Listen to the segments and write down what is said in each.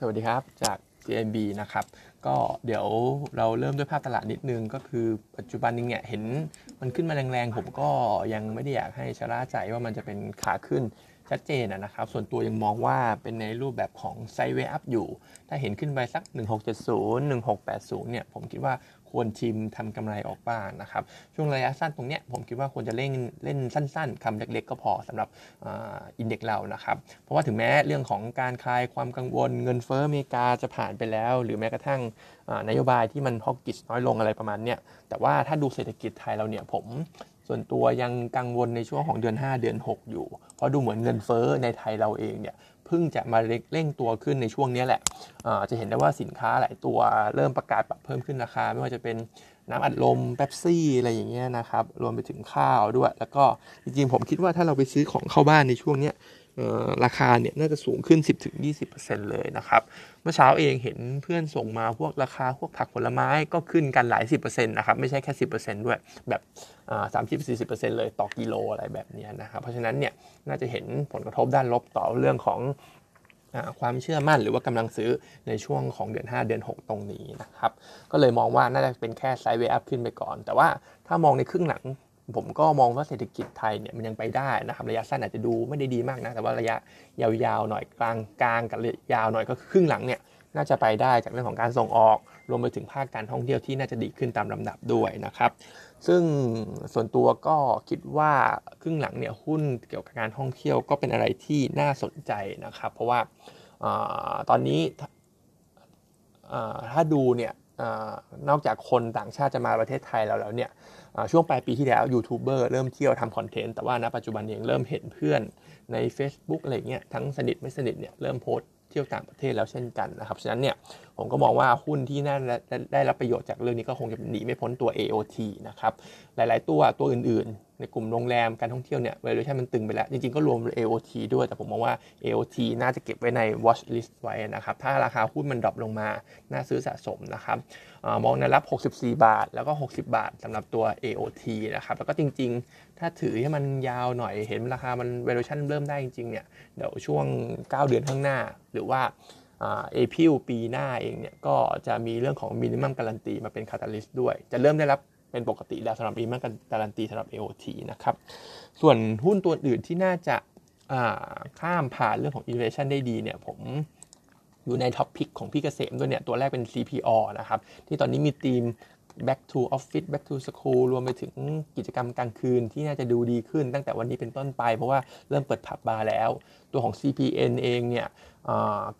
สวัสดีครับจาก JMB นะครับ ก็เดี๋ยวเราเริ่มด้วยภาพตลาดนิดนึง ก็คือปัจจุบันนี้เนี่ยเห็นมันขึ้นมาแรงๆ ผมก็ยังไม่ได้อยากให้ชะล่าใจว่ามันจะเป็นขาขึ้น ชัดเจนนะครับ ส่วนตัวยังมองว่าเป็นในรูปแบบของไซเวอัพอยู่ ถ้าเห็นขึ้นไปสัก 1670 1680 เนี่ย ผมคิดว่าควรชิมทำกำไรออกบ้างนะครับ ช่วงระยะสั้นตรงเนี้ยผมคิดว่าควรจะเล่นเล่นสั้น ๆคำเล็กๆ ก็พอสำหรับอินเด็กเรานะครับ เพราะว่าถึงแม้เรื่องของการคลายความกังวลเงินเฟ้ออเมริกาจะผ่านไปแล้ว หรือแม้กระทั่งนโยบายที่มันฮอกกิชน้อยลงอะไรประมาณเนี้ยแต่ว่าถ้าดูเศรษฐกิจไทยเราเนี่ยผม ส่วนตัวยังกังวลในช่วงของเดือน 5 เดือน 6 อยู่ เพราะดูเหมือนเงินเฟ้อในไทยเราเองเนี่ยเพิ่งจะมาเร่งตัวขึ้นในช่วงนี้แหละจะเห็นได้ว่าสินค้าหลายตัวเริ่มประกาศปรับเพิ่มขึ้นราคา ไม่ว่าจะเป็นน้ำอัดลมเป๊ปซี่อะไรอย่างเงี้ยนะครับ รวมไปถึงข้าวด้วย แล้วก็จริงๆผมคิดว่าถ้าเราไปซื้อของเข้าบ้านในช่วงเนี้ย ราคาเนี่ยน่าจะสูงขึ้น 10-20%เลยนะครับ เมื่อเช้าเองเห็นเพื่อนส่งมาพวกราคาพวกผักผลไม้ก็ขึ้นกันหลาย 10%นะครับ ไม่ใช่แค่ 10%ด้วย แบบสามสิบสี่สิบเปอร์เซ็นต์เลยต่อกิโลอะไรแบบนี้นะครับ เพราะฉะนั้นเนี่ยน่าจะเห็นผลกระทบด้านลบต่อเรื่องของความเชื่อมั่นหรือว่ากำลังซื้อในช่วงของเดือน 5 เดือน 6 ตรงนี้นะครับ ก็เลยมองว่าน่าจะเป็นแค่ไซด์เวย์อัพขึ้นไปก่อน แต่ว่าถ้ามองในครึ่งหลัง ผมก็มองว่าเศรษฐกิจไทยเนี่ยมันยังไปได้นะครับระยะสั้นอาจจะดูไม่ได้ดีมากนะแต่ว่าระยะยาวๆหน่อยกลางกลางกับยาวหน่อยก็ครึ่งหลังเนี่ยน่าจะไปได้จากเรื่องของการส่งออกรวมไปถึงภาคการท่องเที่ยวที่น่าจะดีขึ้นตามลำดับด้วยนะครับ ซึ่งส่วนตัวก็คิดว่าครึ่งหลังเนี่ยหุ้นเกี่ยวกับการท่องเที่ยวก็เป็นอะไรที่น่าสนใจนะครับ เพราะว่าตอนนี้ถ้าดูเนี่ย นอกจากคนต่างชาติจะมาประเทศไทยแล้วแล้วเนี่ยช่วงปลายปีที่แล้วยูทูบเบอร์เริ่มเที่ยวทำคอนเทนต์แต่ว่าณปัจจุบันเองเริ่มเห็นเพื่อนใน Facebook อะไรเงี้ยทั้งสนิทไม่สนิทเนี่ยเริ่มโพสเที่ยวต่างประเทศแล้วเช่นกันนะครับฉะนั้นเนี่ย ผมก็มองว่าหุ้นที่น่าได้รับประโยชน์จากเรื่องนี้ก็คงจะหนีไม่พ้นตัว AOT นะครับ หลายๆตัวตัวอื่นๆ ในกลุ่มโรงแรมการท่องเที่ยวเนี่ย valuation มันตึงไปแล้ว จริงๆ ก็รวม AOT ด้วย แต่ผมมองว่า AOT น่าจะเก็บไว้ใน watch list ไว้นะครับ ถ้าราคาหุ้นมัน drop ลงมา น่าซื้อสะสมนะครับมองแนวรับ 64 บาท แล้วก็ 60 บาทสำหรับตัว AOT นะครับ แล้วก็จริงๆ ถ้าถือให้มันยาวหน่อย เห็นราคามัน valuation เริ่มได้จริงๆ เนี่ย เดี๋ยวช่วง 9 เดือนข้างหน้า หรือว่า April ปีหน้าเองเนี่ยก็จะมีเรื่องของ minimum guarantee มาเป็น catalyst ด้วย จะเริ่มได้รับเป็นปกติแล้วสำหรับ minimum guarantee สำหรับ AOT นะครับ ส่วนหุ้นตัวอื่นที่น่าจะข้ามผ่านเรื่องของ innovation ได้ดีเนี่ยผมอยู่ในท็อปพิกของพี่เกษมด้วยเนี่ยตัวแรกเป็น CPO นะครับ ที่ตอนนี้มีทีม back to office back to school รวมไปถึงกิจกรรมกลางคืนที่น่าจะดูดีขึ้นตั้งแต่วันนี้เป็นต้นไป เพราะว่าเริ่มเปิดผับบาร์แล้ว ตัวของ CPN เองเนี่ย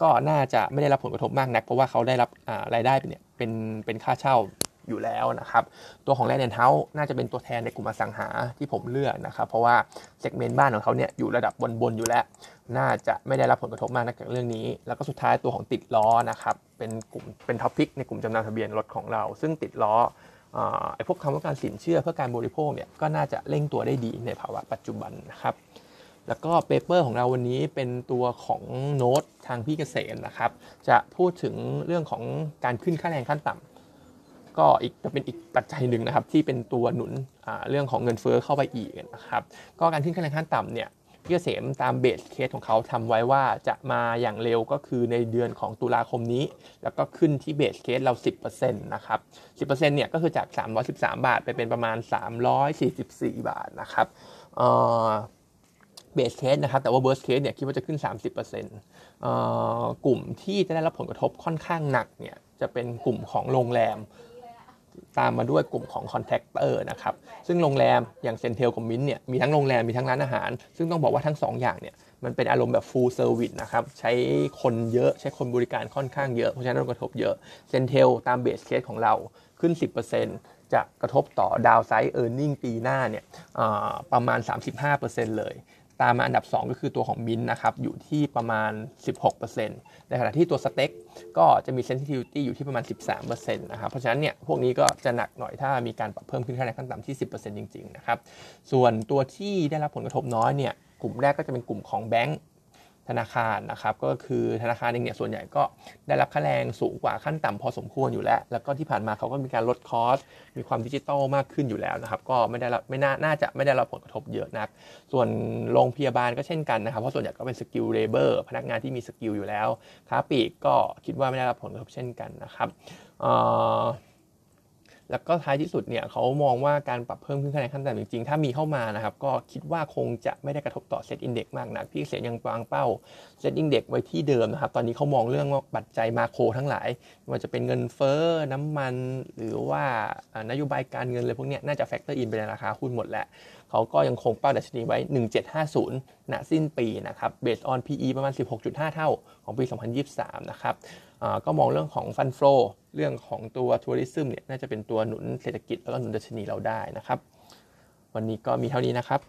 ก็น่าจะไม่ได้รับผลกระทบมากนัก เพราะว่าเขาได้รับรายได้เนี่ยเป็นเป็นค่าเช่าอยู่แล้วนะครับ ตัวของแลนด์เฮาส์น่าจะเป็นตัวแทนในกลุ่มอสังหาที่ผมเลือกนะครับ เพราะว่า segment บ้านของเขาเนี่ยอยู่ระดับบนๆอยู่แล้ว น่าจะไม่ได้รับผลกระทบมากนักจากเรื่องนี้ แล้วก็สุดท้ายตัวของติดล้อนะครับ เป็นกลุ่มเป็น top pick ในกลุ่มจำนำทะเบียนรถของเรา ซึ่งติดล้อไอ้พวกคำว่าการสินเชื่อเพื่อการบริโภคเนี่ยก็น่าจะเร่งตัวได้ดีในภาวะปัจจุบันนะครับ แล้วก็ paper ของเราวันนี้เป็นตัวของโน้ตทางพี่เกษมนะครับ จะพูดถึงเรื่องของการขึ้นค่าแรงขั้นต่ำก็อีกจะเป็นอีกปัจจัยหนึ่งนะครับที่เป็นตัวหนุนเรื่องของเงินเฟ้อเข้าไปอีกนะครับ ก็การขึ้นค่าแรงขั้นต่ำเนี่ย พี่เกษมตามเบสเคสของเขาทำไว้ว่าจะมาอย่างเร็วก็คือในเดือนของตุลาคมนี้ แล้วก็ขึ้นที่เบสเคสเรา 10%นะครับ 10%เนี่ยก็คือจาก 313 บาท ไปเป็นประมาณ 344 บาทนะครับbase case นะครับแต่ว่า base case เนี่ยคิดว่าจะขึ้น 30%กลุ่มที่จะได้รับผลกระทบค่อนข้างหนักเนี่ยจะเป็นกลุ่มของโรงแรม ตามมาด้วยกลุ่มของ contractor นะครับซึ่งโรงแรมอย่าง CENTEL กับมินเนี่ยมีทั้งโรงแรมมีทั้งร้านอาหาร ซึ่งต้องบอกว่าทั้ง 2 อย่างเนี่ยมันเป็นอารมณ์แบบ full service นะครับ ใช้คนเยอะใช้คนบริการค่อนข้างเยอะ เพราะฉะนั้นกระทบเยอะ CENTEL ตาม base case ของเราขึ้น 10%จะกระทบต่อ downside earning ปีหน้าเนี่ยประมาณ 35%เลย ตามมาอันดับ 2 ก็คือตัวของมินนะครับอยู่ที่ประมาณ 16%ในขณะที่ตัวสเต็กก็จะมี sensitivity อยู่ที่ประมาณ 13%นะครับเพราะฉะนั้นเนี่ยพวกนี้ก็จะหนักหน่อยถ้ามีการปรับเพิ่มขึ้นค่าแรงขั้นต่ำที่ 10%จริงๆนะครับส่วนตัวที่ได้รับผลกระทบน้อยเนี่ยกลุ่มแรกก็จะเป็นกลุ่มของแบงก์ ธนาคารนะครับก็คือธนาคารเองเนี่ยส่วนใหญ่ก็ได้รับค่าแรงสูงกว่าขั้นต่ำพอสมควรอยู่แล้ว แล้วก็ที่ผ่านมาเขาก็มีการลดคอสมีความดิจิตอลมากขึ้นอยู่แล้วนะครับก็ไม่ได้รับไม่น่าน่าจะไม่ได้รับผลกระทบเยอะนัก ส่วนโรงพยาบาลก็เช่นกันนะครับเพราะส่วนใหญ่ก็เป็น skilled labor พนักงานที่มี skill อยู่แล้วค้าปลีกก็คิดว่าไม่ได้รับผลกระทบเช่นกันนะครับ แล้วก็ท้ายที่สุดเนี่ยเขามองว่าการปรับเพิ่มขึ้นค่าแรงขั้นต่ำจริงๆ ถ้ามีเข้ามานะครับ ก็คิดว่าคงจะไม่ได้กระทบต่อ SET Index มากนะพี่เสียยังวางเป้า SET Index ไว้ที่เดิมนะครับ ตอนนี้เขามองเรื่องว่าปัจจัย macro ทั้งหลายมันจะเป็นเงินเฟ้อน้ำมัน หรือว่านโยบายการเงินเลยพวกนี้น่าจะ factor in ไปในราคาหุ้นหมดแหละเขาก็ยังคงเป้าดัชนีไว้ 1750ณสิ้นปีนะครับ based on PE ประมาณ 16.5 เท่าของปี 2023 นะครับ ก็มองเรื่องของ fund flow เรื่องของตัว tourism เนี่ยน่าจะเป็นตัวหนุนเศรษฐกิจแล้วก็หนุนดัชนีเราได้นะครับ วันนี้ก็มีเท่านี้นะครับ